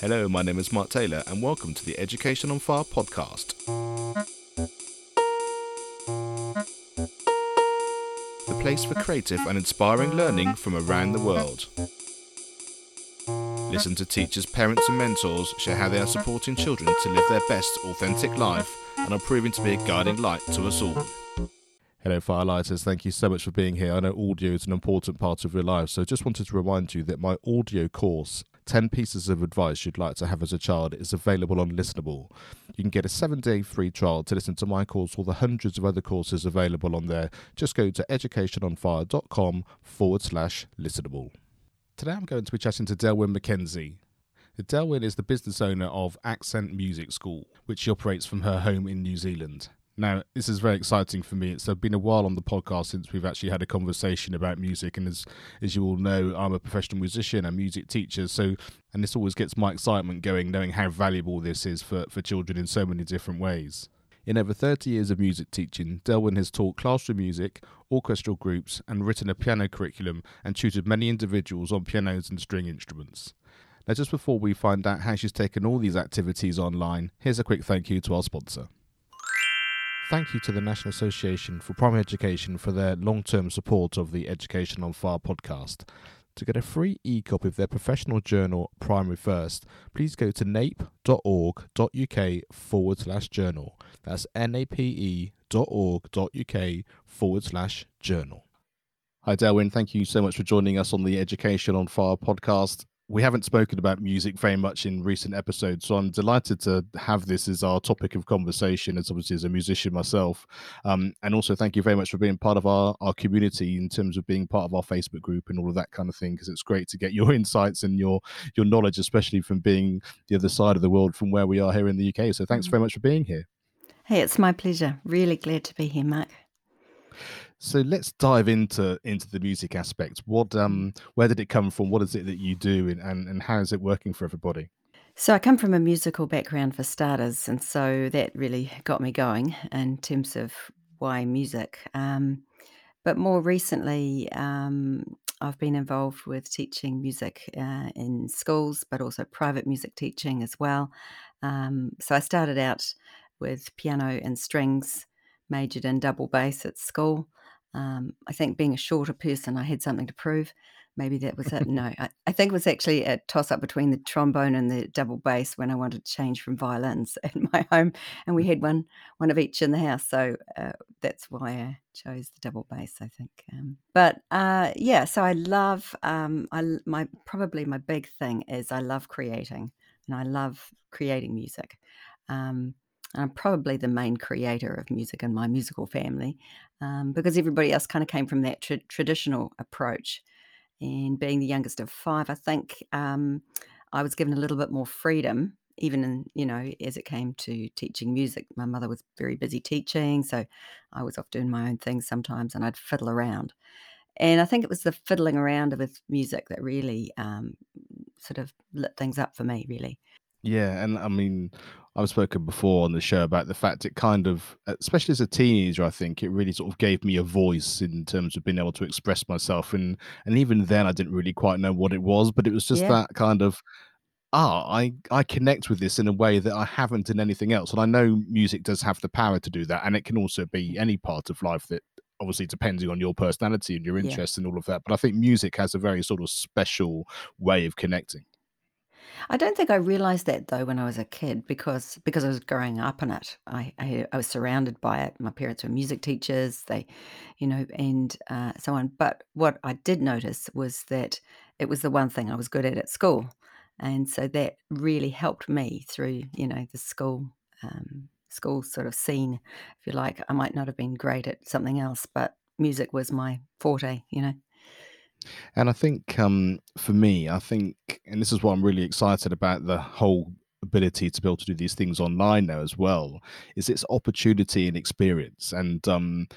Hello, my name is Mark Taylor, and welcome to the Education on Fire podcast. The place for creative and inspiring learning from around the world. Listen to teachers, parents, and mentors share how they are supporting children to live their best, authentic life and are proving to be a guiding light to us all. Hello, Firelighters. Thank you so much for being here. I know audio is an important part of your life, so just wanted to remind you that my audio course 10 pieces of advice you'd like to have as a child is available on Listenable. You can get a seven day free trial to listen to my course or the hundreds of other courses available on there. Just go to educationonfire.com forward slash listenable. Today I'm going to be chatting to Delwyn McKenzie. Delwyn is the business owner of Accent Music School, which she operates from her home in New Zealand. Now, this is very exciting for me. It's uh, been a while on the podcast since we've actually had a conversation about music, and as as you all know, I'm a professional musician and music teacher. So, and this always gets my excitement going, knowing how valuable this is for for children in so many different ways. In over 30 years of music teaching, Delwyn has taught classroom music, orchestral groups, and written a piano curriculum and tutored many individuals on pianos and string instruments. Now, just before we find out how she's taken all these activities online, here's a quick thank you to our sponsor. Thank you to the National Association for Primary Education for their long term support of the Education on Fire podcast. To get a free e copy of their professional journal, Primary First, please go to nape.org.uk forward slash journal. That's nape.org.uk forward slash journal. Hi, Delwyn. Thank you so much for joining us on the Education on Fire podcast we haven't spoken about music very much in recent episodes, so I'm delighted to have this as our topic of conversation. As obviously as a musician myself, um, and also thank you very much for being part of our our community in terms of being part of our Facebook group and all of that kind of thing. Because it's great to get your insights and your your knowledge, especially from being the other side of the world from where we are here in the UK. So thanks mm-hmm. very much for being here. Hey, it's my pleasure. Really glad to be here, Mark. So let's dive into into the music aspect. What um where did it come from? What is it that you do and, and, and how is it working for everybody? So I come from a musical background for starters, and so that really got me going in terms of why music. Um, but more recently, um, I've been involved with teaching music uh, in schools, but also private music teaching as well. Um, so I started out with piano and strings, majored in double bass at school, um, I think being a shorter person, I had something to prove. Maybe that was it. No, I, I think it was actually a toss up between the trombone and the double bass when I wanted to change from violins in my home, and we had one one of each in the house. So uh, that's why I chose the double bass. I think. Um, but uh, yeah, so I love. Um, I my probably my big thing is I love creating, and I love creating music. Um, I'm probably the main creator of music in my musical family um, because everybody else kind of came from that tra- traditional approach. And being the youngest of five, I think um, I was given a little bit more freedom, even in, you know, as it came to teaching music. My mother was very busy teaching, so I was off doing my own things sometimes and I'd fiddle around. And I think it was the fiddling around with music that really um, sort of lit things up for me, really. Yeah, and I mean, I've spoken before on the show about the fact it kind of, especially as a teenager, I think it really sort of gave me a voice in terms of being able to express myself, and and even then I didn't really quite know what it was, but it was just yeah. that kind of ah, I I connect with this in a way that I haven't in anything else, and I know music does have the power to do that, and it can also be mm. any part of life that obviously depending on your personality and your interests yeah. and all of that. But I think music has a very sort of special way of connecting. I don't think I realized that though when I was a kid because because I was growing up in it. I I, I was surrounded by it. My parents were music teachers. They, you know, and uh, so on. But what I did notice was that it was the one thing I was good at at school, and so that really helped me through, you know, the school. Um, school sort of scene if you like i might not have been great at something else but music was my forte you know and I think um, for me, I think, and this is what I'm really excited about the whole ability to be able to do these things online now as well, is its opportunity and experience. And um,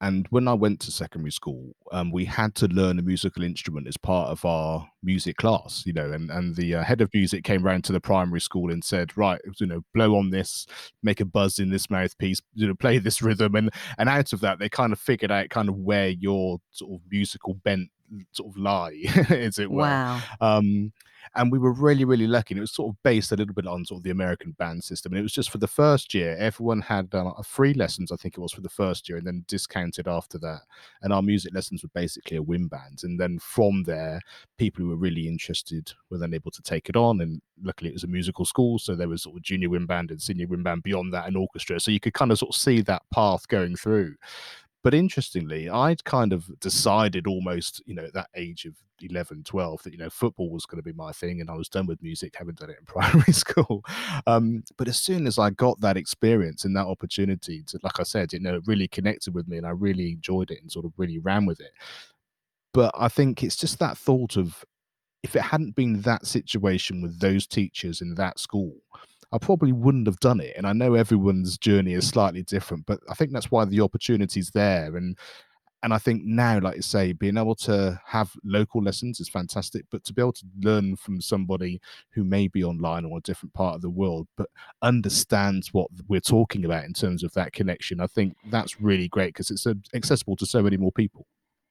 and when I went to secondary school, um, we had to learn a musical instrument as part of our music class, you know, and, and the uh, head of music came round to the primary school and said, right, you know, blow on this, make a buzz in this mouthpiece, you know, play this rhythm. And, and out of that, they kind of figured out kind of where your sort of musical bent sort of lie, as it were. Wow. Um, and we were really really lucky and it was sort of based a little bit on sort of the american band system and it was just for the first year everyone had uh, free lessons i think it was for the first year and then discounted after that and our music lessons were basically a wind band and then from there people who were really interested were then able to take it on and luckily it was a musical school so there was sort of junior wind band and senior wind band beyond that an orchestra so you could kind of sort of see that path going through but interestingly, I'd kind of decided almost, you know, at that age of 11, 12, that, you know, football was going to be my thing. And I was done with music, haven't done it in primary school. Um, but as soon as I got that experience and that opportunity to, like I said, you know, it really connected with me and I really enjoyed it and sort of really ran with it. But I think it's just that thought of if it hadn't been that situation with those teachers in that school, I probably wouldn't have done it. And I know everyone's journey is slightly different, but I think that's why the opportunity's there. And and I think now, like you say, being able to have local lessons is fantastic, but to be able to learn from somebody who may be online or a different part of the world, but understands what we're talking about in terms of that connection, I think that's really great because it's accessible to so many more people.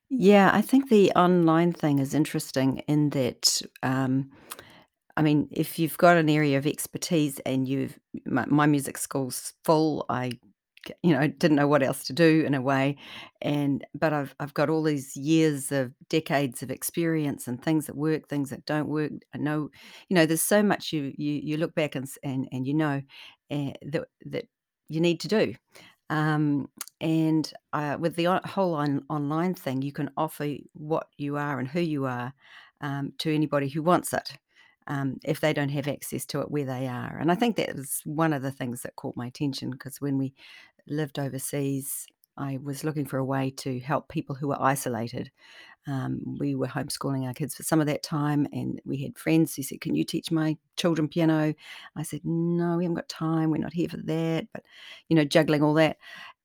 Yeah, I think the online thing is interesting in that um, I mean, if you've got an area of expertise and you've my, my music school's full, I you know didn't know what else to do in a way, and but I've I've got all these years of decades of experience and things that work, things that don't work. I know, you know, there's so much you you you look back and and and you know uh, that that you need to do. Um, and uh, with the whole on, online thing, you can offer what you are and who you are um, to anybody who wants it um, if they don't have access to it where they are. And I think that was one of the things that caught my attention because when we lived overseas, I was looking for a way to help people who were isolated. Um, we were homeschooling our kids for some of that time, and we had friends who said, Can you teach my children piano? I said, No, we haven't got time. We're not here for that. But, you know, juggling all that.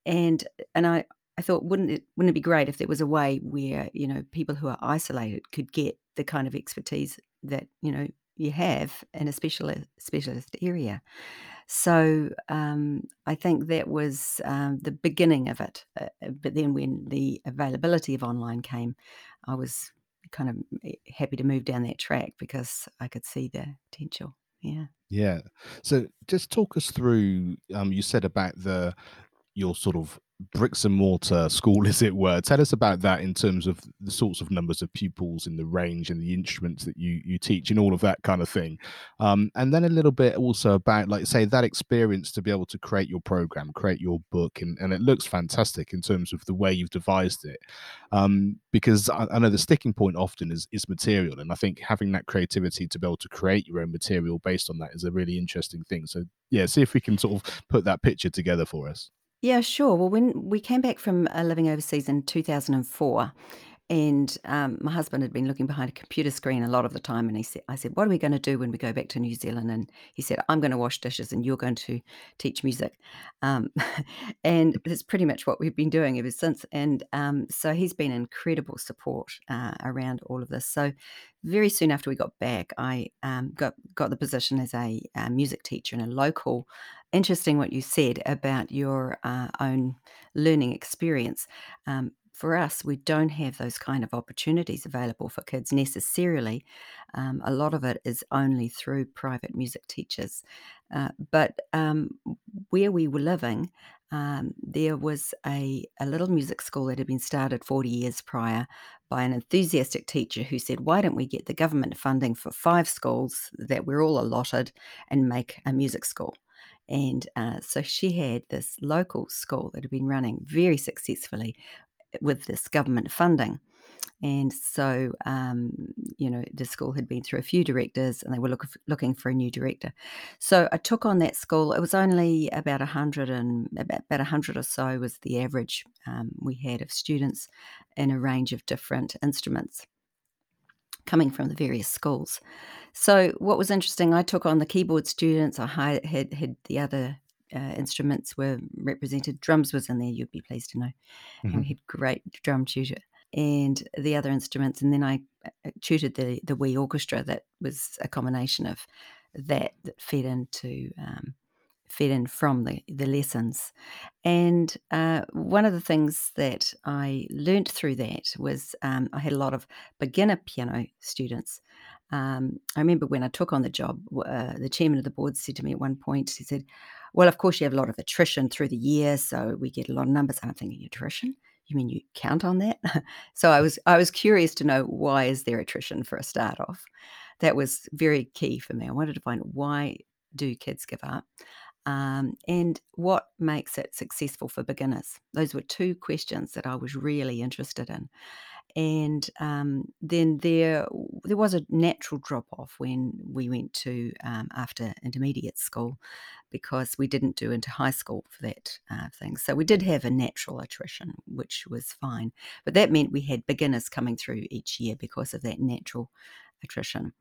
And, and I, I thought, wouldn't it wouldn't it be great if there was a way where you know people who are isolated could get the kind of expertise that you know you have in a specialist specialist area. So um, I think that was um, the beginning of it. Uh, uh, but then when the availability of online came, I was kind of eh, happy to move down that track because I could see the potential. Yeah. Yeah. So just talk us through. Um, you said about the your sort of bricks and mortar school, as it were. Tell us about that in terms of the sorts of numbers of pupils in the range and the instruments that you you teach and all of that kind of thing. Um, and then a little bit also about, like, say, that experience to be able to create your program, create your book, and, and it looks fantastic in terms of the way you've devised it. Um, because I, I know the sticking point often is is material, and I think having that creativity to be able to create your own material based on that is a really interesting thing. So yeah, see if we can sort of put that picture together for us. Yeah, sure. Well, when we came back from uh, living overseas in 2004, and um, my husband had been looking behind a computer screen a lot of the time, and he said, "I said, what are we going to do when we go back to New Zealand?" And he said, "I'm going to wash dishes, and you're going to teach music." Um, and that's pretty much what we've been doing ever since. And um, so he's been incredible support uh, around all of this. So very soon after we got back, I um, got got the position as a, a music teacher in a local interesting what you said about your uh, own learning experience. Um, for us, we don't have those kind of opportunities available for kids necessarily. Um, a lot of it is only through private music teachers. Uh, but um, where we were living, um, there was a, a little music school that had been started 40 years prior by an enthusiastic teacher who said, Why don't we get the government funding for five schools that we're all allotted and make a music school? And uh, so she had this local school that had been running very successfully eh, with this government funding. And so, um, you know, the school had been through a few directors and they were look, looking for a new director. So I took on that school. It was only about a hundred and about, about a hundred or so was the average um, we had of students in a range of different instruments coming from the various schools. So what was interesting, I took on the keyboard students. I had had the other uh, instruments were represented. Drums was in there. You'd be pleased to know, and we hmm had great drum tutor and the other instruments. And then I uh, tutored the the wee orchestra that was a combination of that that fed into um, fed in from the, the lessons. And uh, one of the things that I learnt through that was um, I had a lot of beginner piano students Um, I remember when I took on the job, uh, the chairman of the board said to me at one point, he said, Well, of course, you have a lot of attrition through the year, so we get a lot of numbers. And I'm thinking, attrition? You mean you count on that? so I was I was curious to know why is there attrition for a start off. That was very key for me. I wanted to find why do kids give up um, and what makes it successful for beginners? Those were two questions that I was really interested in. And um, then there there was a natural drop off when we went to um, after intermediate school because we didn't do into high school for that uh, thing. So we did have a natural attrition, which was fine. But that meant we had beginners coming through each year because of that natural attrition.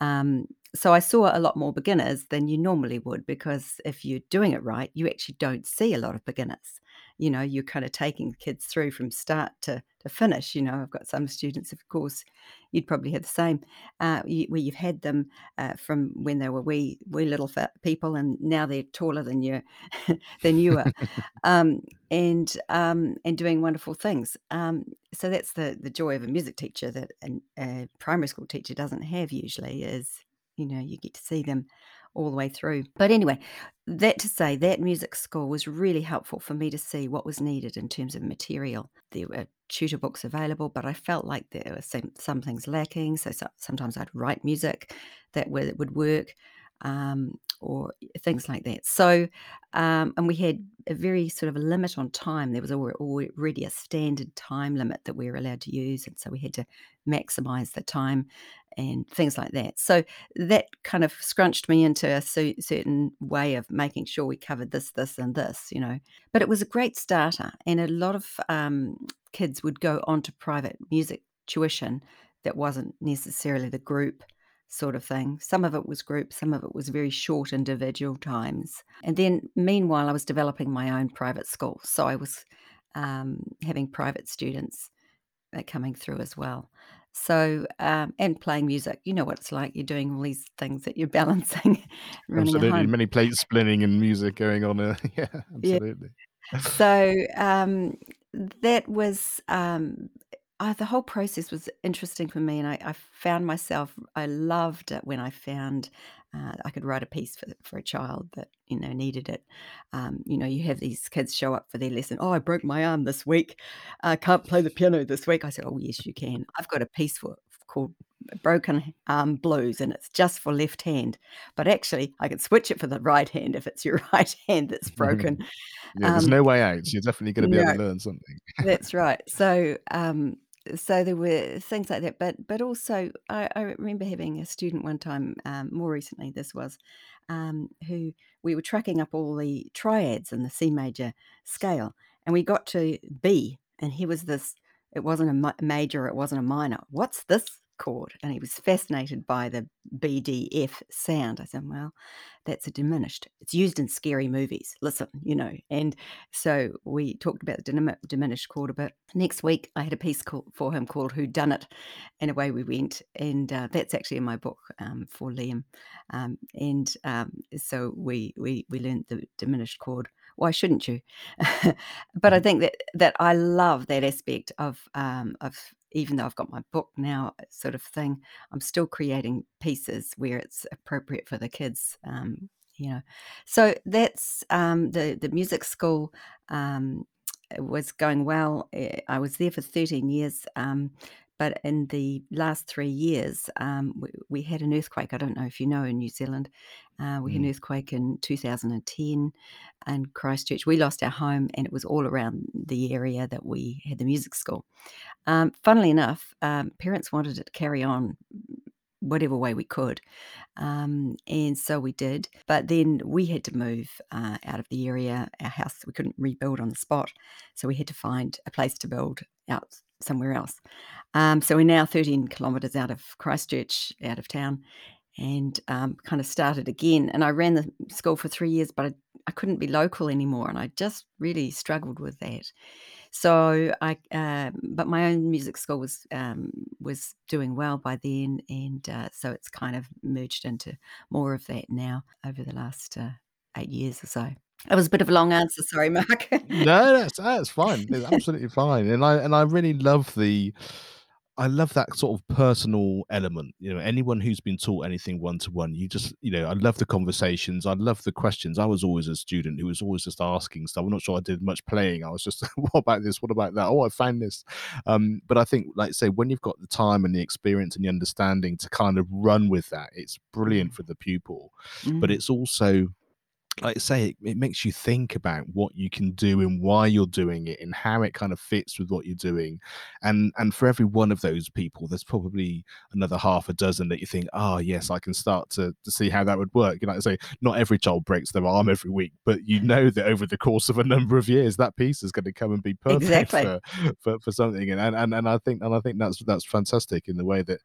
Um, so I saw a lot more beginners than you normally would because if you're doing it right, you actually don't see a lot of beginners. You know, you're kind of taking kids through from start to, to finish. You know, I've got some students, of course, you'd probably have the same, uh, you, where you've had them uh, from when they were wee, wee little people, and now they're taller than you, than you are, um, and um, and doing wonderful things. Um, so that's the the joy of a music teacher that a, a primary school teacher doesn't have usually is you know you get to see them all the way through. But anyway, that to say, that music school was really helpful for me to see what was needed in terms of material. There were tutor books available, but I felt like there were some, some things lacking. So, so, sometimes I'd write music that would, would work. Um, or things like that. So, um, and we had a very sort of a limit on time. There was already a standard time limit that we were allowed to use, and so we had to maximize the time and things like that. So that kind of scrunched me into a certain way of making sure we covered this, this, and this, you know. But it was a great starter, and a lot of um, kids would go on to private music tuition that wasn't necessarily the group sort of thing. Some of it was group, some of it was very short individual times. And then, meanwhile, I was developing my own private school. So I was um, having private students uh, coming through as well. So, um, and playing music, you know what it's like. You're doing all these things that you're balancing, Absolutely. Many plates spinning and music going on. Uh, yeah, Yeah. absolutely. So um, that was um, uh, the whole process was interesting for me, and I, I found myself. I loved it when I found uh, I could write a piece for for a child that you know needed it. Um, you know, you have these kids show up for their lesson. Oh, I broke my arm this week. I can't play the piano this week. I said, Oh, yes, you can. I've got a piece for called broken arm blues and it's just for left hand but actually i can switch it for the right hand if it's your right hand that's broken yeah, there's um, no way out. You're definitely going to be able to learn something. that's right so um so there were things like that but but also i, I remember having a student one time um, more recently this was um, who we were tracking up all the triads in the c major scale and we got to b and he was this it wasn't a ma- major it wasn't a minor. What's this chord and he was fascinated by the bdf sound. I said well that's a diminished it's used in scary movies listen you know. And so we talked about the dimin- diminished chord a bit next week i had a piece called, for him called who done it and away we went and uh, that's actually in my book um, for liam um, and um, so we we we learned the diminished chord. Why shouldn't you? But i Mhm. think that that i love that aspect of um, of even though I've got my book now, uh, sort of thing, I'm still creating pieces where it's appropriate for the kids. Um, you know, so that's um, the the music school um, was going well. Eh, I was there for 13 years. Um, but in the last three years, um, we, we had an earthquake. I don't know if you know in New Zealand, uh, we had an Mm. earthquake in 2010 in Christchurch. We lost our home, and it was all around the area that we had the music school. Um, funnily enough, um, parents wanted it to carry on whatever way we could. Um, and so we did. But then we had to move uh, out of the area. Our house, we couldn't rebuild on the spot. So we had to find a place to build out somewhere else. Um, so we're now 13 kilometres out of Christchurch, out of town, and um, kind of started again. And I ran the school for three years, but I, I couldn't be local anymore. And I just really struggled with that. So I, uh, but my own music school was um, was doing well by then, and uh, so it's kind of merged into more of that now over the last uh, eight years or so. It was a bit of a long answer, sorry, Mark. No, that's that's fine. It's absolutely fine. And I and I really love the I love that sort of personal element. You know, anyone who's been taught anything one to one, you just, you know, I love the conversations. I love the questions. I was always a student who was always just asking stuff. I'm not sure I did much playing. I was just, what about this? What about that? Oh, I found this. Um, but I think, like say, when you've got the time and the experience and the understanding to kind of run with that, it's brilliant Mm. for the pupil. But Mm. it's also like I say, it, it makes you think about what you can do and why you're doing it and how it kind of fits with what you're doing. And and for every one of those people, there's probably another half a dozen that you think, oh yes, I can start to, to see how that would work. You know, like I say, not every child breaks their arm every week, but you know that over the course of a number of years, that piece is going to come and be perfect Exactly. for for, for something. And, and and I think and I think that's that's fantastic in the way that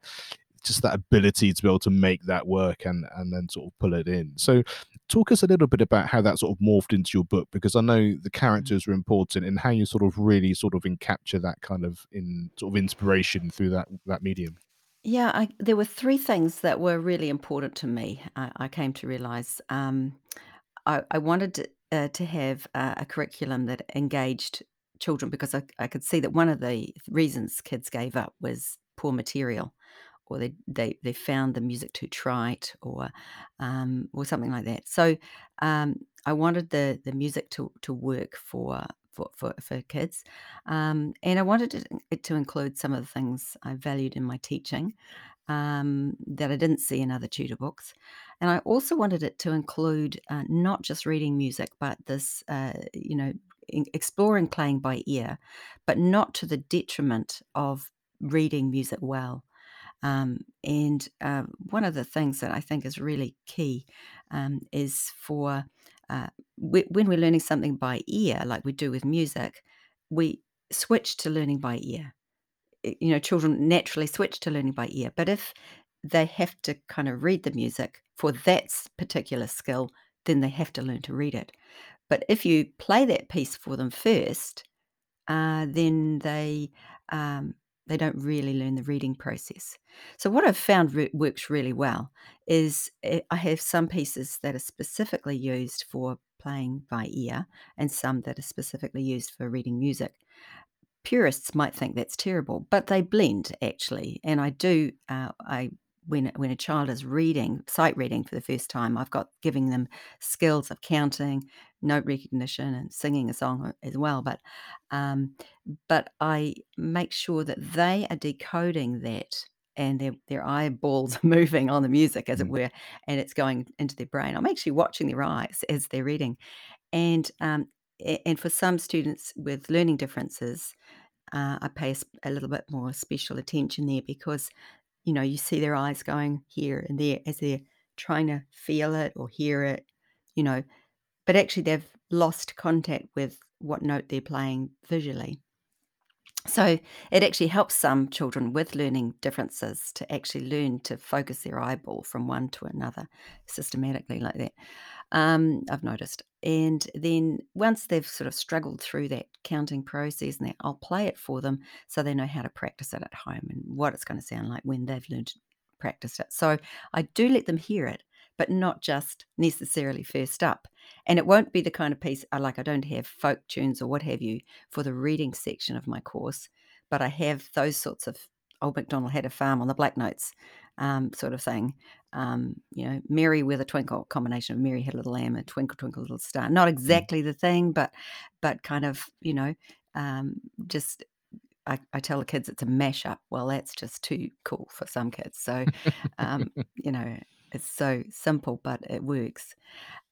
just that ability to be able to make that work and and then sort of pull it in. So talk us a little bit about how that sort of morphed into your book because I know the Mm. characters are important and how you sort of really sort of encapture that kind of in sort of inspiration through that that medium. Yeah, I there were 3 things that were really important to me, I I came to realize. Um, I I wanted to, uh, to have a a curriculum that engaged children because I I could see that one of the reasons kids gave up was poor material, or they they they found the music too trite or, um, or something like that. So, um, I wanted the the music to to work for for for for kids, um, and I wanted it to include some of the things I valued in my teaching, um, that I didn't see in other tutor books. And I also wanted it to include uh, not just reading music, but this, uh, you know, in- exploring playing by ear, but not to the detriment of reading music well. Um, and uh, one of the things that I think is really key um, is for uh, whe- when we're learning something by ear, like we do with music, we switch to learning by ear you know, children naturally switch to learning by ear. But if they have to kind of read the music for that particular skill, then they have to learn to read it. But if you play that piece for them first, uh, then they um, they don't really learn the reading process. So what I've found re- works really well is uh, I have some pieces that are specifically used for playing by ear, and some that are specifically used for reading music purists might think that's terrible, but they blend actually. And I do, uh, I when when a child is reading sight reading for the first time, I've got giving them skills of counting, note recognition, and singing a song as well. But um, but I make sure that they are decoding that. And their, their eyeballs are moving on the music, as it Mm. were, and it's going into their brain. I'm actually watching their eyes as they're reading, and um, and for some students with learning differences, uh, I pay a little bit more special attention there because, you know, you see their eyes going here and there as they're trying to feel it or hear it, you know, but actually they've lost contact with what note they're playing visually. So it actually helps some children with learning differences to actually learn to focus their eyeball from one to another systematically like that. Um, I've noticed. And then once they've sort of struggled through that counting process and that, I'll play it for them so they know how to practice it at home and what it's going to sound like when they've learned to practice it. So I do let them hear it, but not just necessarily first up. And it won't be the kind of piece I like I don't have folk tunes or what have you for the reading section of my course, but I have those sorts of old MacDonald had a farm on the black notes um, sort of thing um, you know, Mary with a twinkle, combination of Mary had a little lamb and twinkle, twinkle, little star. Not Mm. exactly the thing, but but kind of, you know, um, just I, I tell the kids it's a mashup. Well, that's just too cool for some kids. So, um, you know, it's so simple, but it works.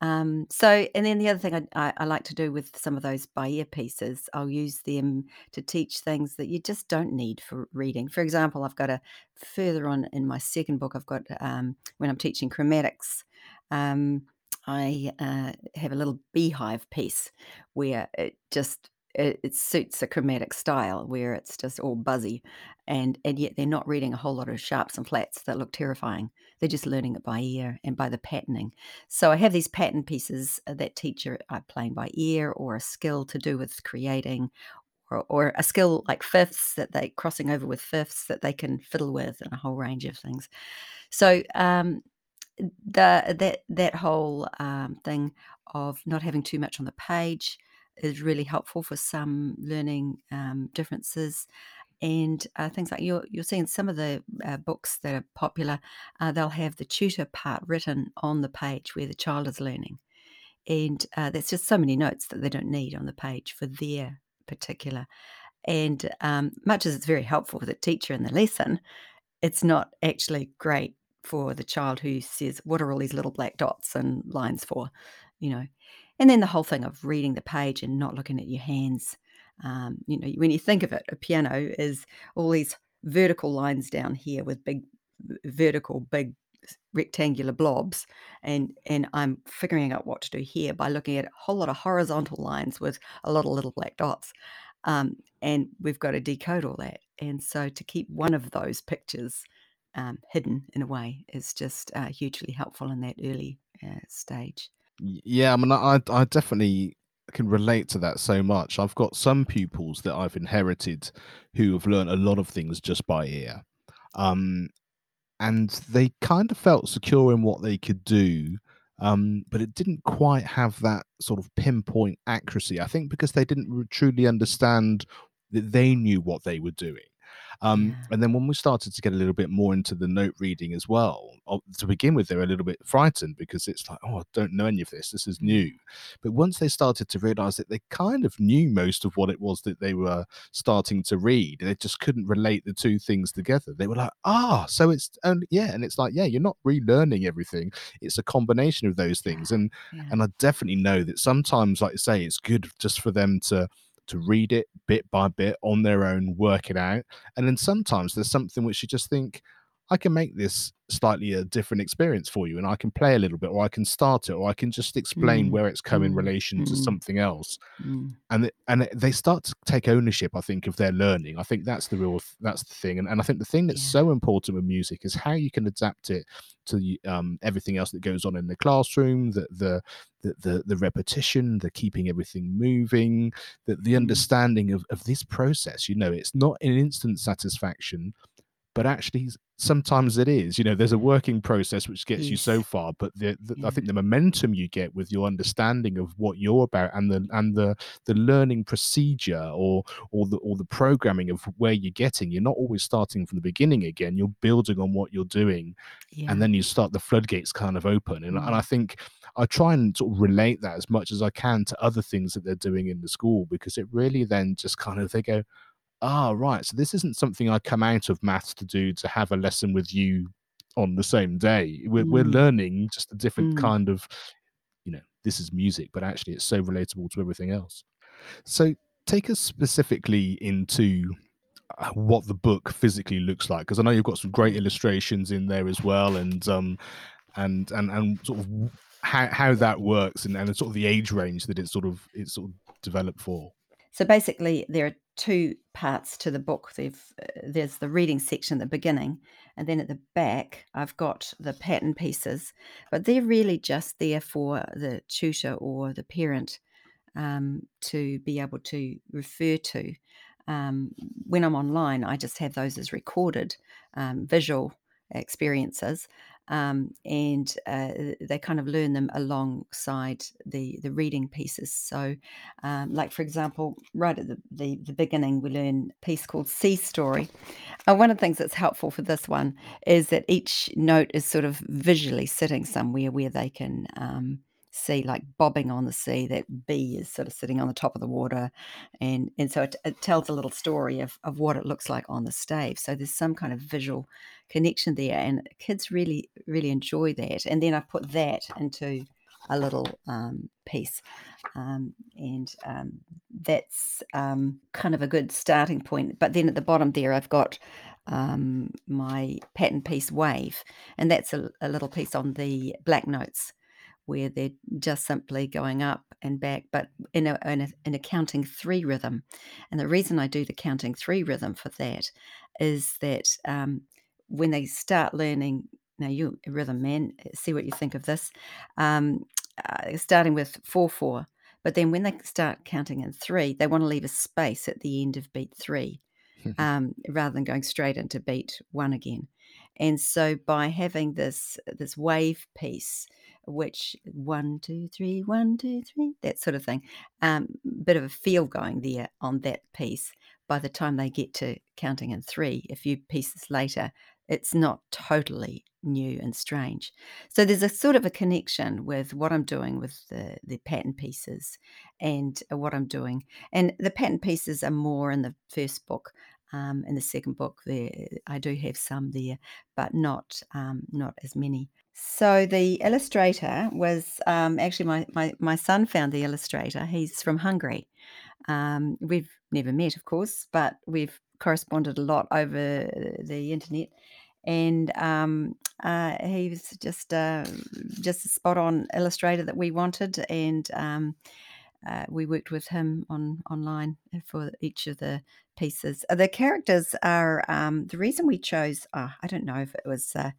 Um, so, and then the other thing I, I, I like to do with some of those by ear pieces, I'll use them to teach things that you just don't need for reading. For example, I've got a further on in my second book, I've got um, when I'm teaching chromatics, um, I uh, have a little beehive piece where it just it, it suits a chromatic style where it's just all buzzy and and yet they're not reading a whole lot of sharps and flats that look terrifying they're just learning it by ear and by the patterning so I have these pattern pieces uh, that teach you uh, playing by ear or a skill to do with creating or, or a skill like fifths that they crossing over with fifths that they can fiddle with and a whole range of things. So um, the that that whole um, thing of not having too much on the page is really helpful for some learning um, differences and uh, things like you'll you'll see in some of the uh, books that are popular, uh, they'll have the tutor part written on the page where the child is learning, and uh, there's just so many notes that they don't need on the page for their particular. And um, much as it's very helpful for the teacher in the lesson, it's not actually great for the child who says, "What are all these little black dots and lines for?" You know, and then the whole thing of reading the page and not looking at your hands. Um, you know, when you think of it, a piano is all these vertical lines down here with big vertical big rectangular blobs and and I'm figuring out what to do here by looking at a whole lot of horizontal lines with a lot of little black dots. Um, and we've got to decode all that. And so to keep one of those pictures um, hidden in a way is just uh, hugely helpful in that early uh, stage. Yeah, I mean, I I definitely can relate to that so much. I've got some pupils that I've inherited who have learned a lot of things just by ear. Um, and they kind of felt secure in what they could do, um, but it didn't quite have that sort of pinpoint accuracy. I think because they didn't truly understand that they knew what they were doing. Um, Yeah. and then when we started to get a little bit more into the note reading as well, to begin with, they were a little bit frightened because it's like, oh, I don't know any of this. This is Mm. new. But once they started to realize that they kind of knew most of what it was that they were starting to read, they just couldn't relate the two things together. They were like, ah, so it's only, yeah. And it's like, yeah, you're not relearning everything. It's a combination of those things. And Yeah. and I definitely know that sometimes, like you say, it's good just for them to to read it bit by bit on their own, work it out. And then sometimes there's something which you just think, I can make this slightly a different experience for you, and I can play a little bit, or I can start it, or I can just explain Mm, where it's come in mm, relation to mm, something else. mm. And it, and they start to take ownership, I think, of their learning. I think that's the real that's the thing. And, and I think the thing that's Yeah. so important with music is how you can adapt it to um, everything else that goes on in the classroom, the the the the, the repetition, the keeping everything moving, the the Mm. understanding of, of this process. You know, it's not an instant satisfaction, but actually sometimes it is. You know, there's a working process which gets you so far, but the, the I think the momentum you get with your understanding of what you're about and the and the the learning procedure or or the or the programming of where you're getting, you're not always starting from the beginning again. You're building on what you're doing Yeah. and then you start the floodgates kind of open and, and i Mm. think i try and sort of relate that as much as i can to other things that they're doing in the school because it really then just kind of they go ah right so this isn't something i come out of maths to do to have a lesson with you on the same day we're, we're Mm. learning just a different Mm. kind of you know this is music but actually it's so relatable to everything else so take us specifically into uh, what the book physically looks like because I know you've got some great illustrations in there as well, and um, and and and sort of how how that works and and sort of the age range that it's sort of it's sort of developed for. So basically, there are two parts to the book. There've, uh, there's the reading section at the beginning, and then at the back, I've got the pattern pieces, but they're really just there for the tutor or the parent um, to be able to refer to. Um, when I'm online, I just have those as recorded um, visual experiences. Um, and uh, they kind of learn them alongside the the reading pieces. So, um, like for example, right at the, the the beginning, we learn a piece called "Sea Story." Uh, one of the things that's helpful for this one is that each note is sort of visually sitting somewhere where they can um, see, like bobbing on the sea. That bee is sort of sitting on the top of the water, and and so it, it tells a little story of of what it looks like on the stave. So there's some kind of visual connection there, and kids really really enjoy that. And then I put that into a little um, piece, um, and um, that's um, kind of a good starting point. But then at the bottom there, I've got um, my pattern piece wave, and that's a, a little piece on the black notes where they're just simply going up and back, but in a, in a, in a counting three rhythm. And the reason I do the counting three rhythm for that is that um, when they start learning, now you rhythm man, see what you think of this, um, uh, starting with four four, but then when they start counting in three, they want to leave a space at the end of beat three um, rather than going straight into beat one again. And so by having this this wave piece, which one two three one two three that sort of thing, um, bit of a feel going there on that piece, by the time they get to counting in three, a few pieces later, it's not totally new and strange. So there's a sort of a connection with what I'm doing with the, the pattern pieces and uh, what I'm doing. And the pattern pieces are more in the first book. Um, in the second book, there I do have some there, but not um, not as many. So the illustrator was um, actually my, my my son found the illustrator. He's from Hungary. Um, we've never met, of course, but we've corresponded a lot over the internet and um, uh, he was just uh, just a spot on illustrator that we wanted, and um, uh, we worked with him on online for each of the pieces. The characters are um, the reason we chose. Oh, I don't know if it was uh,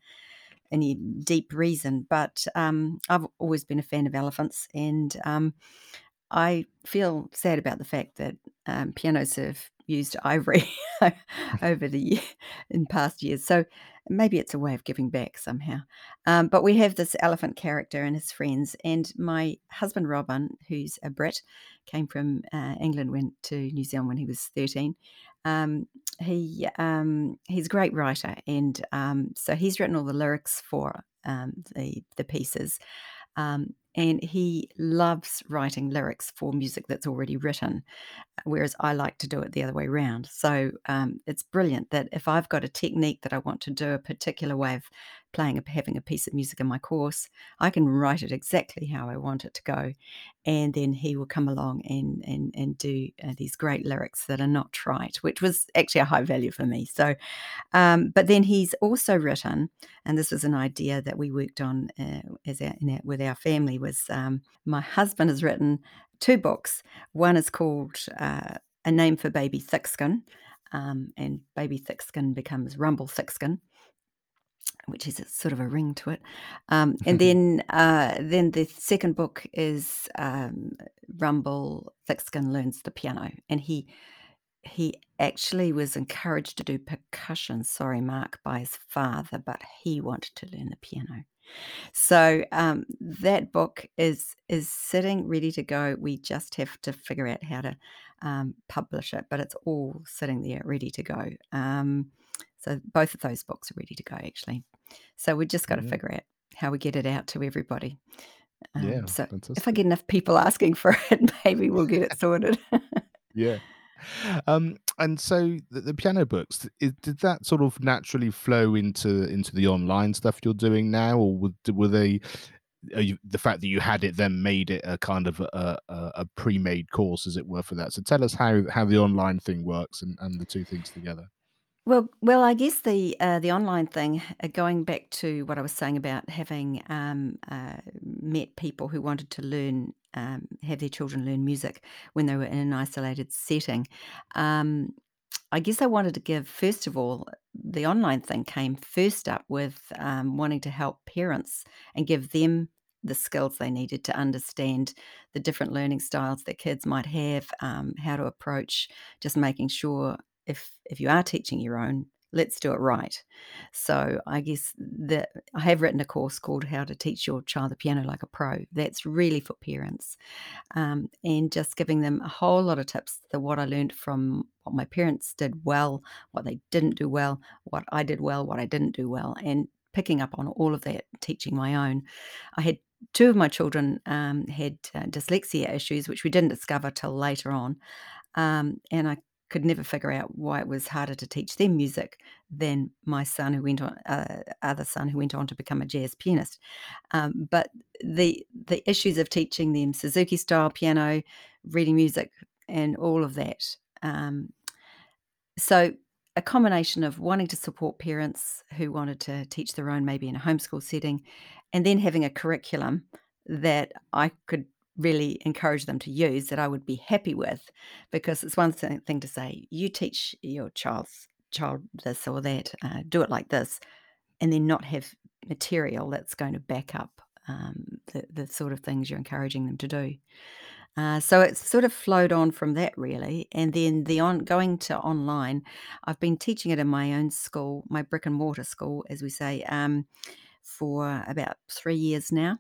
any deep reason, but um, I've always been a fan of elephants, and um, I feel sad about the fact that um, pianos have used ivory over the year in past years. So maybe it's a way of giving back somehow. Um, but we have this elephant character and his friends, and my husband Robin, who's a Brit, came from uh, England, went to New Zealand when he was thirteen. Um, he um, he's a great writer, and um, so he's written all the lyrics for um, the the pieces. Um, and he loves writing lyrics for music that's already written, whereas I like to do it the other way around. So um, it's brilliant that if I've got a technique that I want to do a particular way of playing, having a piece of music in my course, I can write it exactly how I want it to go, and then he will come along and and and do uh, these great lyrics that are not trite, which was actually a high value for me. So, um, but then he's also written, and this was an idea that we worked on uh, as our, our, with our family. Was um, my husband has written two books. One is called uh, A Name for Baby Thickskin, um, and Baby Thickskin becomes Rumble Thickskin which is a, sort of a ring to it. Um, and then uh, then the second book is um, Rumble Thickskin learns the piano, and he he actually was encouraged to do percussion. Sorry, Mark, by his father, but he wanted to learn the piano. So um, that book is is sitting ready to go. We just have to figure out how to um, publish it, but it's all sitting there ready to go. So both of those books are ready to go, actually. So we just got to Yeah. figure out how we get it out to everybody. Um, Yeah, so if I get enough people asking for it, maybe we'll get it sorted. Yeah. Um, and so the, the piano books, did that sort of naturally flow into into the online stuff you're doing now, or would, were they you, the fact that you had it then made it a kind of a, a, a pre-made course, as it were, for that? So tell us how how the online thing works and, and the two things together. Well, well, I guess the uh, the online thing, uh, going back to what I was saying about having um, uh, met people who wanted to learn, um, have their children learn music when they were in an isolated setting. Um, I guess I wanted to give, first of all, the online thing came first up with um, wanting to help parents and give them the skills they needed to understand the different learning styles that kids might have, um, how to approach just making sure if if you are teaching your own, let's do it right. So I guess that I have written a course called How to Teach Your Child the Piano Like a Pro. That's really for parents um, and just giving them a whole lot of tips. The what I learned from what my parents did well, what they didn't do well, what I did well, what I didn't do well, and picking up on all of that, teaching my own. I had two of my children um, had uh, dyslexia issues, which we didn't discover till later on, um, and I could never figure out why it was harder to teach them music than my son who went on uh, other son who went on to become a jazz pianist. Um, but the the issues of teaching them suzuki style piano reading music and all of that um, so a combination of wanting to support parents who wanted to teach their own maybe in a homeschool setting and then having a curriculum that i could really encourage them to use that I would be happy with because it's one thing to say you teach your child's child this or that uh, do it like this and then not have material that's going to back up um, the, the sort of things you're encouraging them to do. Uh, so it's sort of flowed on from that really and then the on going to online i've been teaching it in my own school my brick and mortar school as we say um, for about three years now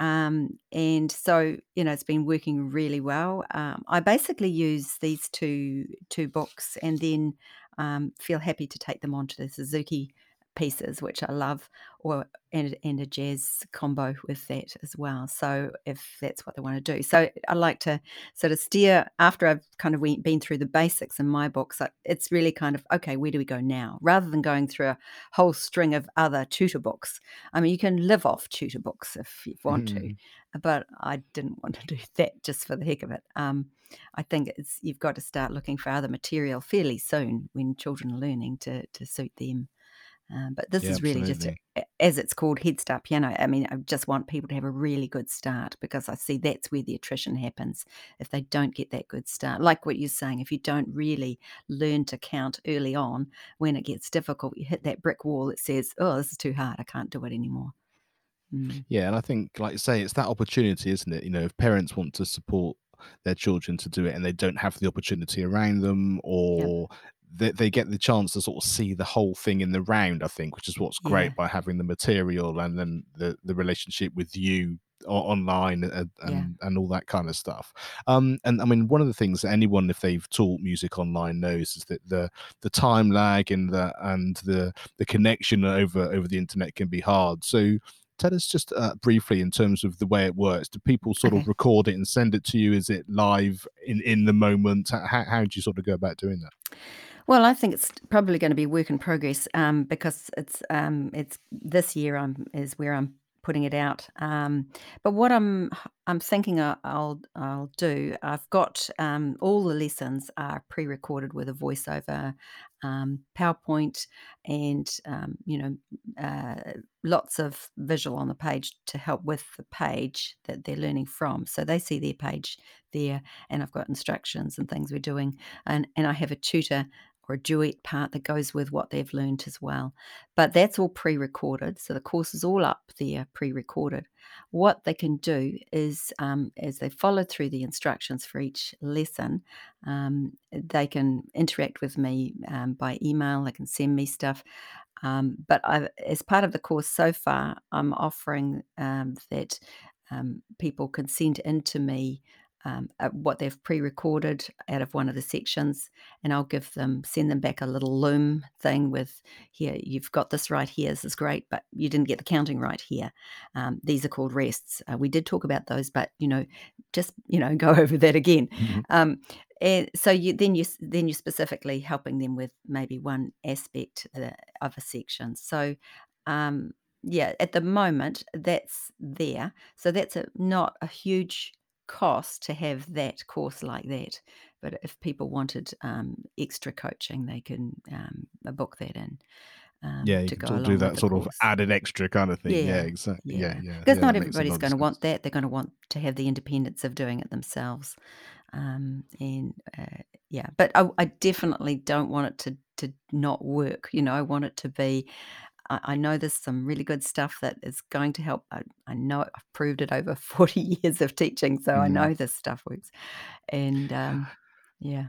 Um, and so, you know, it's been working really well. Um, I basically use these two two books and then um, feel happy to take them onto the Suzuki pieces, which I love, or and, and a jazz combo with that as well. So if that's what they want to do, so I like to sort of steer after I've kind of went, been through the basics in my books. It's really kind of okay, where do we go now, rather than going through a whole string of other tutor books. I mean, you can live off tutor books if you want mm. to, but I didn't want to do that just for the heck of it. Um, I think it's you've got to start looking for other material fairly soon when children are learning to to suit them. Um, but this yeah, is really absolutely. just, a, as it's called, Head Start Piano. I mean, I just want people to have a really good start because I see that's where the attrition happens if they don't get that good start. Like what you're saying, if you don't really learn to count early on, when it gets difficult, you hit that brick wall that says, oh, this is too hard. I can't do it anymore. Mm. Yeah, and I think, like you say, it's that opportunity, isn't it? You know, if parents want to support their children to do it and they don't have the opportunity around them or they, they get the chance to sort of see the whole thing in the round, I think, which is what's great yeah. by having the material and then the, the relationship with you online and, yeah. and all that kind of stuff. Um, and I mean, one of the things that anyone, if they've taught music online, knows is that the the time lag and the and the the connection over over the internet can be hard. So tell us just uh, briefly in terms of the way it works. Do people sort okay. of record it and send it to you? Is it live in in the moment? How, how do you sort of go about doing that? Well, I think it's probably going to be work in progress um, because it's um, it's this year I'm is where I'm putting it out. Um, but what I'm I'm thinking I'll I'll do. I've got um, all the lessons are pre-recorded with a voiceover, um, PowerPoint, and um, you know uh, lots of visual on the page to help with the page that they're learning from. So they see their page there, and I've got instructions and things we're doing, and and I have a tutor or a duet part that goes with what they've learned as well. But that's all pre recorded. So the course is all up there pre recorded. What they can do is, um, as they follow through the instructions for each lesson, um, they can interact with me um, by email, they can send me stuff. Um, but I've, as part of the course so far, I'm offering um, that um, people can send into me um, uh, what they've pre-recorded out of one of the sections and i'll give them send them back a little loom thing with here you've got this right here this is great but you didn't get the counting right here. Um, these are called rests. Uh, we did talk about those but you know just you know go over that again. Mm-hmm. um, and so you then you then you're specifically helping them with maybe one aspect of a section. So um, yeah at the moment that's there. So that's a, not a huge cost to have that course like that. But if people wanted um, extra coaching, they can um, book that in. Um, yeah, you to can do that sort course. of added extra kind of thing. Yeah, yeah exactly. Yeah, yeah. Because yeah, not everybody's going to want that. They're going to want to have the independence of doing it themselves. Um, and uh, yeah, but I, I, definitely don't want it to to not work. You know, I want it to be I, I know there's some really good stuff that is going to help. I, I know I've proved it over 40 years of teaching, so I mm. know this stuff works. And um, yeah.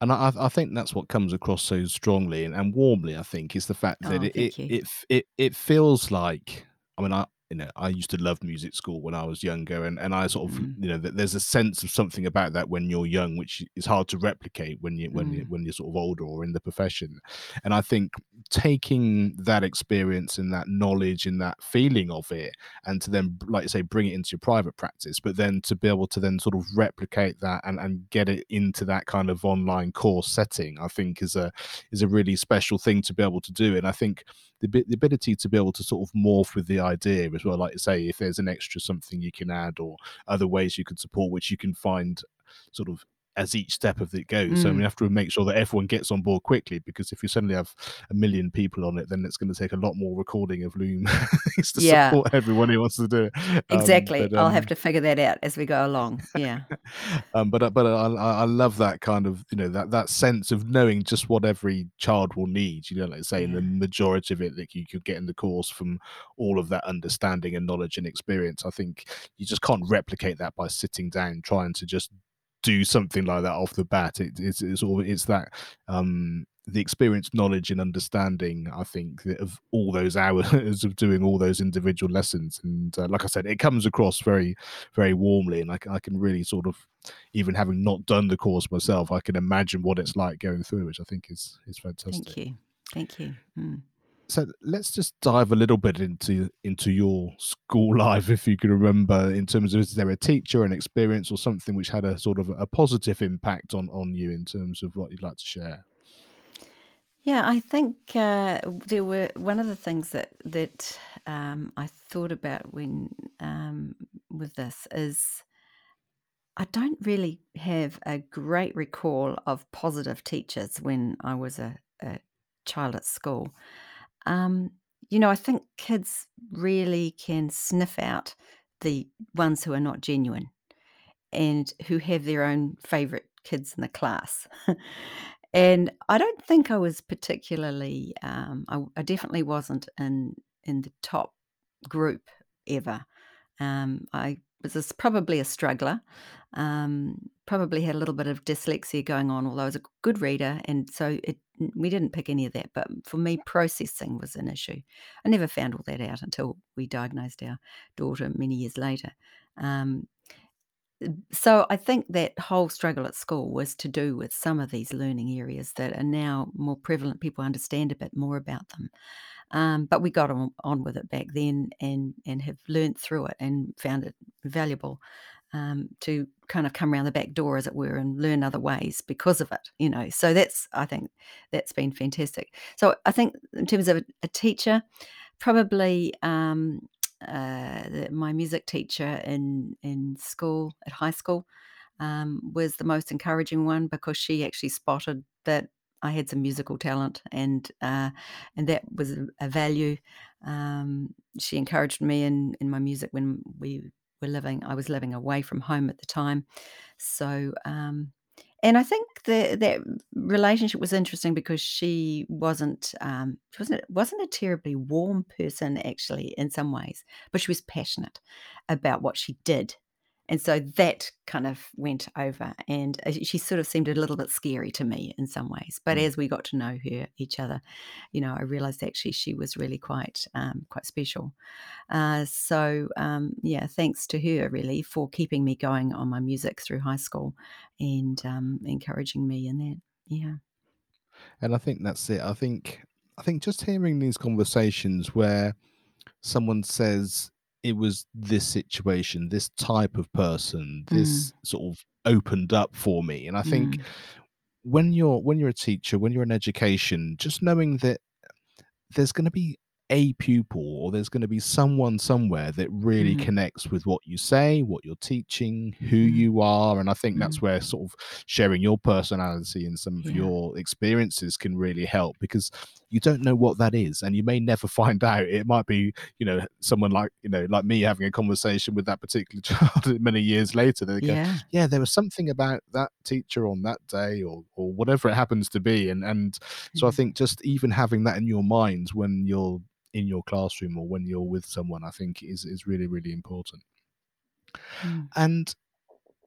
And I, I think that's what comes across so strongly and, and warmly. I think is the fact that oh, it, it, it it it feels like. I mean, I you know, I used to love music school when I was younger, and, and I sort of, mm. you know, there's a sense of something about that when you're young, which is hard to replicate when you when mm. you when you're sort of older or in the profession. And I think taking that experience and that knowledge and that feeling of it, and to then, like you say, bring it into your private practice, but then to be able to then sort of replicate that and and get it into that kind of online course setting, I think is a is a really special thing to be able to do. And I think the, the ability to be able to sort of morph with the idea as well. Like to say, if there's an extra something you can add or other ways you can support, which you can find sort of as each step of it goes. Mm. So we have to make sure that everyone gets on board quickly because if you suddenly have a million people on it, then it's going to take a lot more recording of Loom to yeah. support everyone who wants to do it. Um, exactly. But, um, I'll have um, to figure that out as we go along. Yeah. um, but uh, but I, I love that kind of you know that that sense of knowing just what every child will need. You know, like saying yeah. the majority of it that you could get in the course from all of that understanding and knowledge and experience. I think you just can't replicate that by sitting down trying to just do something like that off the bat. It, it's it's all it's that um the experience, knowledge, and understanding. I think of all those hours of doing all those individual lessons, and uh, like I said, it comes across very, very warmly, and I, I can really sort of, even having not done the course myself, I can imagine what it's like going through, which I think is is fantastic. Thank you, thank you. Mm. So let's just dive a little bit into into your school life, if you can remember, in terms of is there a teacher, an experience, or something which had a sort of a positive impact on on you in terms of what you'd like to share. Yeah, I think uh, there were one of the things that that um, I thought about when um, with this is I don't really have a great recall of positive teachers when I was a, a child at school. Um, you know, I think kids really can sniff out the ones who are not genuine and who have their own favorite kids in the class. and I don't think I was particularly, um, I, I definitely wasn't in in the top group ever. Um, I was probably a struggler. Um, probably had a little bit of dyslexia going on, although I was a good reader, and so it we didn't pick any of that. But for me, processing was an issue. I never found all that out until we diagnosed our daughter many years later. Um, so I think that whole struggle at school was to do with some of these learning areas that are now more prevalent. People understand a bit more about them. Um, but we got on, on with it back then and and have learned through it and found it valuable um, to kind of come around the back door, as it were, and learn other ways because of it. You know, so that's I think that's been fantastic. So I think in terms of a, a teacher, probably um, uh, the, my music teacher in in school at high school um, was the most encouraging one because she actually spotted that I had some musical talent, and uh, and that was a, value. Um, she encouraged me in in my music when we were living. I was living away from home at the time, so um, and I think the, that relationship was interesting because she wasn't um, she wasn't wasn't a terribly warm person actually in some ways, but she was passionate about what she did and so that kind of went over, and uh, she sort of seemed a little bit scary to me in some ways. But Mm. as we got to know her, each other, you know, I realised actually she was really quite, um, quite special. Uh, so um, yeah, thanks to her really for keeping me going on my music through high school, and um, encouraging me in that. Yeah. And I think that's it. I think I think just hearing these conversations where someone says it was this situation, this type of person, Mm, this sort of opened up for me. And I think mm, when you're when you're a teacher, when you're in education, just knowing that there's going to be a pupil or there's going to be someone somewhere that really mm, connects with what you say, what you're teaching, who mm, you are. And I think that's mm. where sort of sharing your personality and some of Yeah. your experiences can really help because you don't know what that is and you may never find out. It might be, you know, someone like, you know, like me having a conversation with that particular child many years later. They go, Yeah. yeah, there was something about that teacher on that day or or whatever it happens to be. And and so I Mm, think just even having that in your mind when you're in your classroom or when you're with someone, I think is is really, really important. mm. And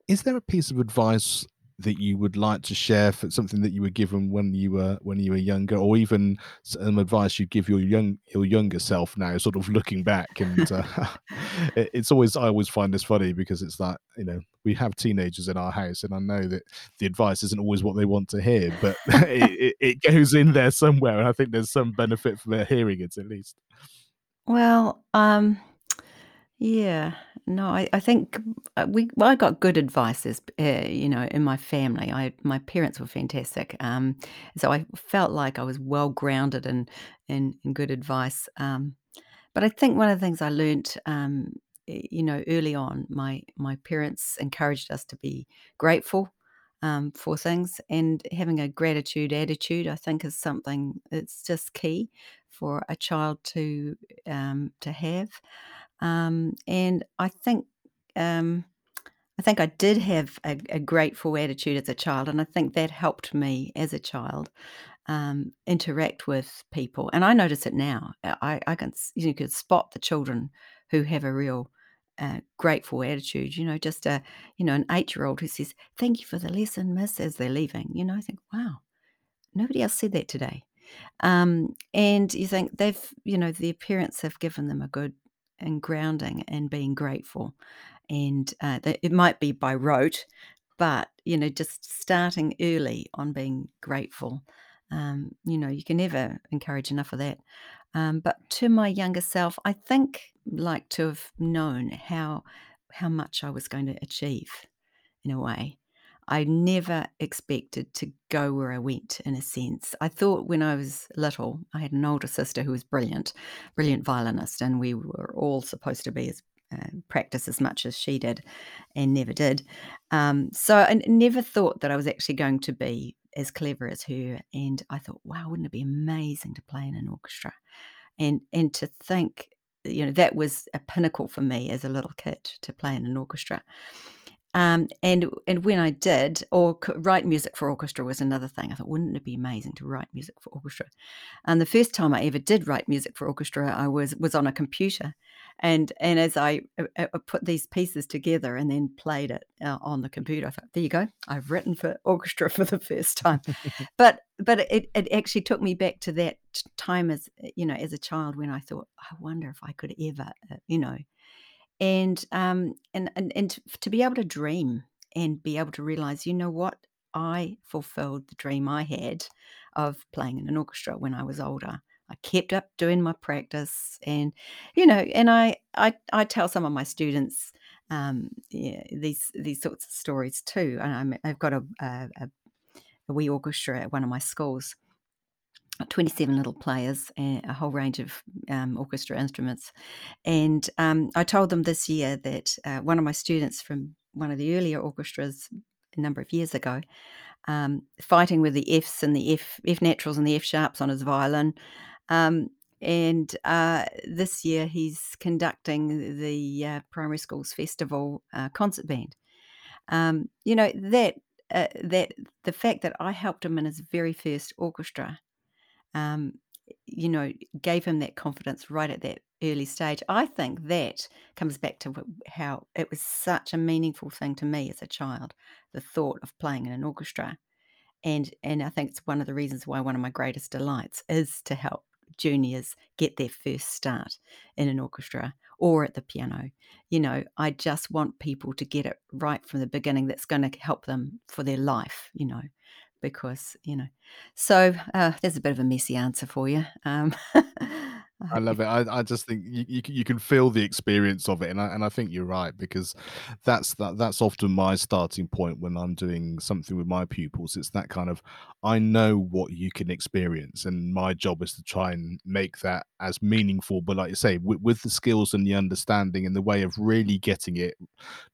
is there a piece of advice that you would like to share for something that you were given when you were when you were younger, or even some advice you give your young your younger self now, sort of looking back? And uh, it- it's always I always find this funny because it's like you know we have teenagers in our house, and I know that the advice isn't always what they want to hear, but it, it, it goes in there somewhere, and I think there's some benefit from hearing it at least. Well, um, yeah, no, I, I think uh, we well, I got good advice as uh, you know in my family. I my parents were fantastic, um, so I felt like I was well grounded in in, in good advice. Um, but I think one of the things I learnt, um, you know, early on, my my parents encouraged us to be grateful um, for things, and having a gratitude attitude, I think, is something it's just key for a child to um, to have. Um, and I think um, I think I did have a, a grateful attitude as a child, and I think that helped me as a child um, interact with people. And I notice it now. Uh, I, I can you could spot the children who have a real uh, grateful attitude. You know, just a you know an eight year old who says, "Thank you for the lesson, Miss," as they're leaving. You know, I think, wow, nobody else said that today. Um, and you think they've, you know, their parents have given them a good and grounding and being grateful. And uh, it might be by rote, but, you know, just starting early on being grateful. Um, you know, you can never encourage enough of that. Um, but to my younger self, I think like to have known how how much I was going to achieve in a way. I never expected to go where I went in a sense. I thought when I was little, I had an older sister who was brilliant, brilliant violinist, and we were all supposed to be as uh, practice as much as she did and never did. Um, so I never thought that I was actually going to be as clever as her. And I thought, wow, wouldn't it be amazing to play in an orchestra? And and to think, you know, that was a pinnacle for me as a little kid to play in an orchestra. Um, and and when I did, or write music for orchestra was another thing. I thought, wouldn't it be amazing to write music for orchestra? And the first time I ever did write music for orchestra, I was was on a computer, and and as I, I uh, uh, put these pieces together and then played it uh, on the computer, I thought, there you go, I've written for orchestra for the first time. but but it, it actually took me back to that time as you know as a child when I thought, I wonder if I could ever, uh, you know and um and and, and to, be able to dream and be able to realize you know what? I fulfilled the dream i had of playing in an orchestra when i was older. I kept up doing my practice and you know and i i, I tell some of my students um yeah, these these sorts of stories too and i have got a, a, a wee orchestra at one of my schools 27 little players, a whole range of um, orchestra instruments. And um, I told them this year that uh, one of my students from one of the earlier orchestras a number of years ago, um, fighting with the Fs and the F, F naturals and the F sharps on his violin. Um, and uh, this year he's conducting the uh, primary schools festival uh, concert band. Um, you know that uh, that the fact that I helped him in his very first orchestra um, you know, gave him that confidence right at that early stage. I think that comes back to how it was such a meaningful thing to me as a child, the thought of playing in an orchestra. And and I think it's one of the reasons why one of my greatest delights is to help juniors get their first start in an orchestra or at the piano. You know, I just want people to get it right from the beginning that's going to help them for their life, you know because you know so uh, there's a bit of a messy answer for you um, I love it. I, I just think you, you, you can feel the experience of it, and I and I think you're right because that's that that's often my starting point when I'm doing something with my pupils. It's that kind of I know what you can experience, and my job is to try and make that as meaningful. But like you say, with, with the skills and the understanding and the way of really getting it,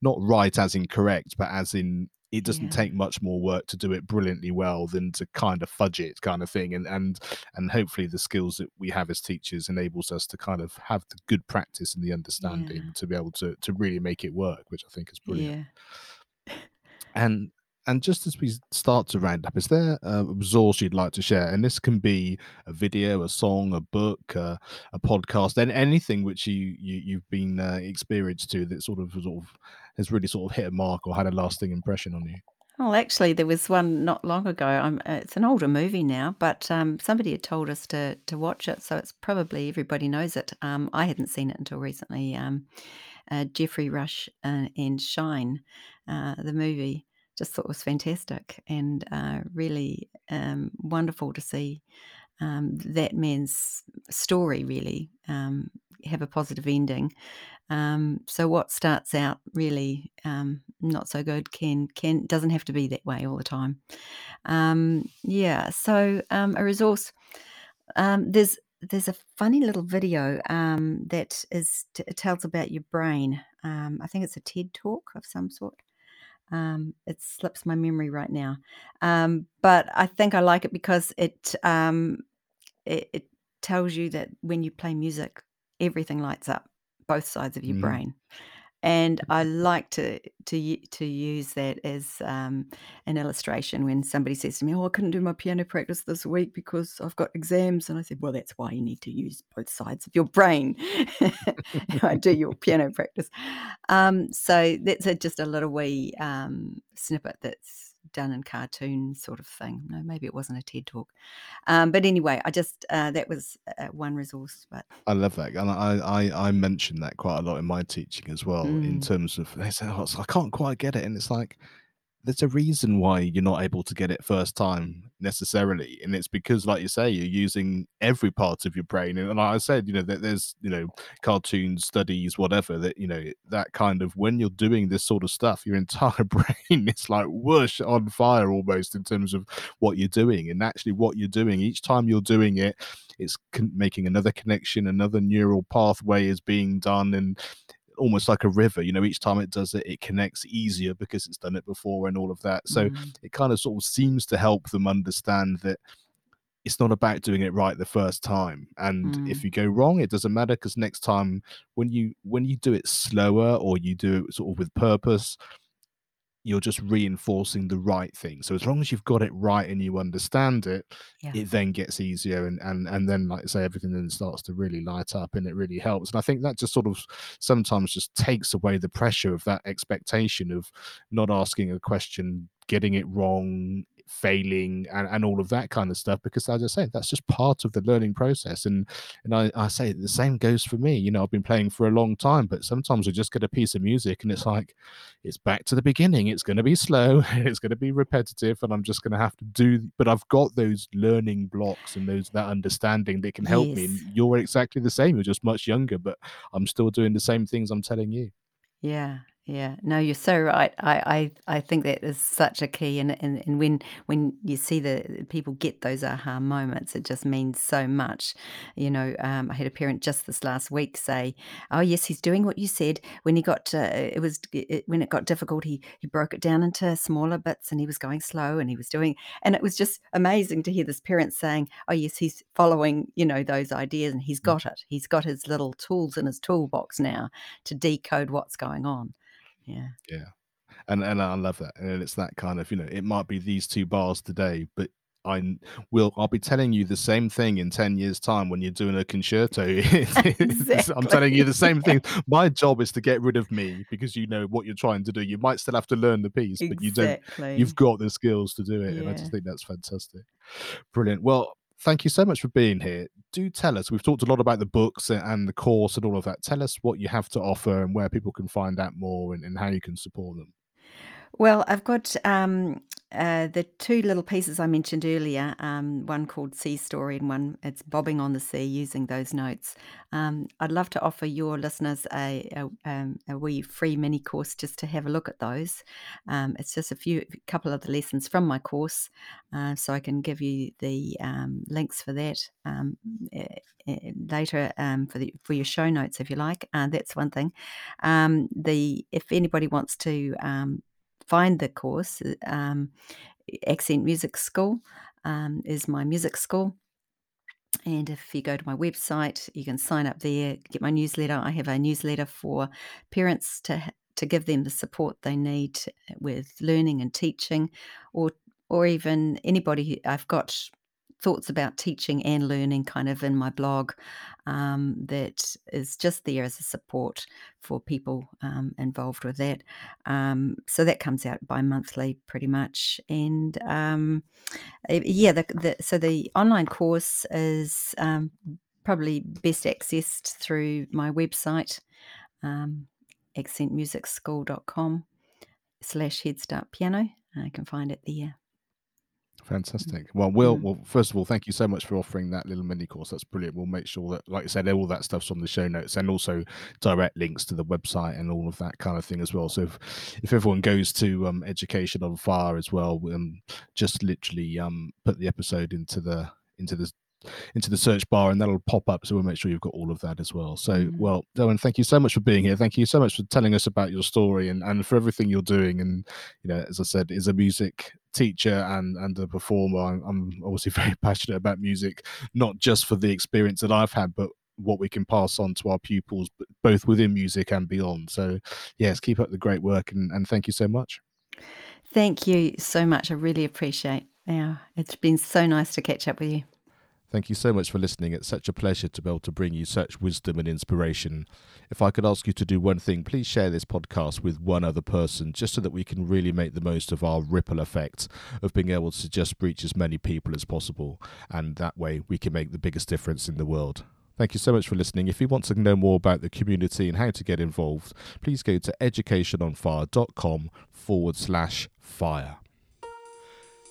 not right as in correct, but as in it doesn't yeah. take much more work to do it brilliantly well than to kind of fudge it kind of thing and and and hopefully the skills that we have as teachers enables us to kind of have the good practice and the understanding yeah. to be able to to really make it work which i think is brilliant yeah. and and just as we start to round up, is there a resource you'd like to share? And this can be a video, a song, a book, uh, a podcast, and anything which you, you have been uh, experienced to that sort of sort of has really sort of hit a mark or had a lasting impression on you. Well, actually, there was one not long ago. Uh, it's an older movie now, but um, somebody had told us to to watch it, so it's probably everybody knows it. Um, I hadn't seen it until recently. Um, uh, Geoffrey Rush uh, and Shine, uh, the movie just thought was fantastic and uh, really um, wonderful to see um, that man's story really um, have a positive ending. Um, so what starts out really um, not so good can can doesn't have to be that way all the time. Um, yeah. So a resource. there's there's a funny little video that is t- tells about your brain. I think it's a TED talk of some sort. Um, it slips my memory right now. Um, but I think I like it because it, um, it it tells you that when you play music, everything lights up, both sides of your Mm. brain and I like to to to use that as um, an illustration when somebody says to me, "Oh, I couldn't do my piano practice this week because I've got exams," and I said, "Well, that's why you need to use both sides of your brain. I do your piano practice." Um, so that's a, just a little wee um, snippet that's done in cartoon sort of thing. No, maybe it wasn't a TED talk. Um, but anyway, I just uh, that was uh, one resource. But I love that, and I, I I mention that quite a lot in my teaching as well. In mm, terms of they say, "Oh, I can't quite get it," and it's like there's a reason why you're not able to get it first time necessarily and it's because like you say you're using every part of your brain and like i said you know that there's you know cartoons studies whatever that you know that kind of when you're doing this sort of stuff your entire brain is like whoosh on fire almost in terms of what you're doing and actually what you're doing each time you're doing it it's con- making another connection another neural pathway is being done and almost like a river you know each time it does it it connects easier because it's done it before and all of that. So mm, it kind of sort of seems to help them understand that it's not about doing it right the first time. And if mm, you go wrong it doesn't matter because next time when you when you do it slower or you do it sort of with purpose you're just reinforcing the right thing. So as long as you've got it right and you understand it, yeah. it then gets easier and and and then like I say everything then starts to really light up and it really helps. And I think that just sort of sometimes just takes away the pressure of that expectation of not asking a question, getting it wrong, failing and, and all of that kind of stuff because as i say that's just part of the learning process. And and I, I say the same goes for me. You know i've been playing for a long time but sometimes we just get a piece of music and it's like it's back to the beginning. It's going to be slow it's going to be repetitive and i'm just going to have to do but i've got those learning blocks and those that understanding that can help me. And you're exactly the same. You're just much younger but i'm still doing the same things i'm telling you. Yeah, yeah. No, you're so right. I I I think that is such a key, and and and when when you see the people get those aha moments, it just means so much. You know, um, I had a parent just this last week say, "Oh yes, he's doing what you said." When he got to, it was it, when it got difficult, he he broke it down into smaller bits, and he was going slow, and he was doing, and it was just amazing to hear this parent saying, "Oh yes, he's following, you know, those ideas, and he's got it. He's got his little tools in his toolbox now." to decode what's going on. Yeah. yeah and and I love that. And it's that kind of you know it might be these two bars today, but I will I'll be telling you the same thing in ten years' time when you're doing a concerto. It's- I'm telling you the same thing. My job is to get rid of me because you know what you're trying to do. You might still have to learn the piece, but you don't. You've got the skills to do it, and I just think that's fantastic. Brilliant. Well. Thank you so much for being here. Do tell us. We've talked a lot about the books and the course and all of that. Tell us what you have to offer and where people can find out more and, and how you can support them. Well, I've got um, uh, the two little pieces I mentioned earlier. Um, one called Sea Story, and one it's Bobbing on the Sea. Using those notes, um, I'd love to offer your listeners a a, um, a wee free mini course just to have a look at those. Um, it's just a few, a couple of the lessons from my course, uh, so I can give you the um, links for that um, eh, eh, later for the for your show notes if you like. Uh, that's one thing. The if anybody wants to find the course. uh, Um, Accent Music School um, is my music school. And if you go to my website, you can sign up there, get my newsletter. I have a newsletter for parents to to give them the support they need with learning and teaching, or or even anybody. I've got thoughts about teaching and learning kind of in my blog um, that is just there as a support for people um, involved with that. Um, so that comes out bi monthly pretty much. And um, uh, yeah, the, the, so the online course is um, probably best accessed through my website, um, accentmusicschool.com slash Head Start Piano. I can find it there. Fantastic. Well, Will, Mm. well, first of all, thank you so much for offering that little mini course. That's brilliant. We'll make sure that, like I said, all that stuff's on the show notes and also direct links to the website and all of that kind of thing as well. So if, if everyone goes to um, Education on Fire as well, um, just literally um, put the episode into the into the into the search bar and that'll pop up. So we'll make sure you've got all of that as well. So, Mm. well, Dylan, thank you so much for being here. Thank you so much for telling us about your story and, and for everything you're doing. And, you know, as I said, is a music teacher and, and a performer, I'm, I'm obviously very passionate about music, not just for the experience that I've had, but what we can pass on to our pupils, both within music and beyond. So, yes, keep up the great work and, and thank you so much. Thank you so much. I really appreciate. Yeah, it's been so nice to catch up with you. Thank you so much for listening. It's such a pleasure to be able to bring you such wisdom and inspiration. If I could ask you to do one thing, please share this podcast with one other person just so that we can really make the most of our ripple effect of being able to just reach as many people as possible. And that way we can make the biggest difference in the world. Thank you so much for listening. If you want to know more about the community and how to get involved, please go to educationonfire.com forward slash fire.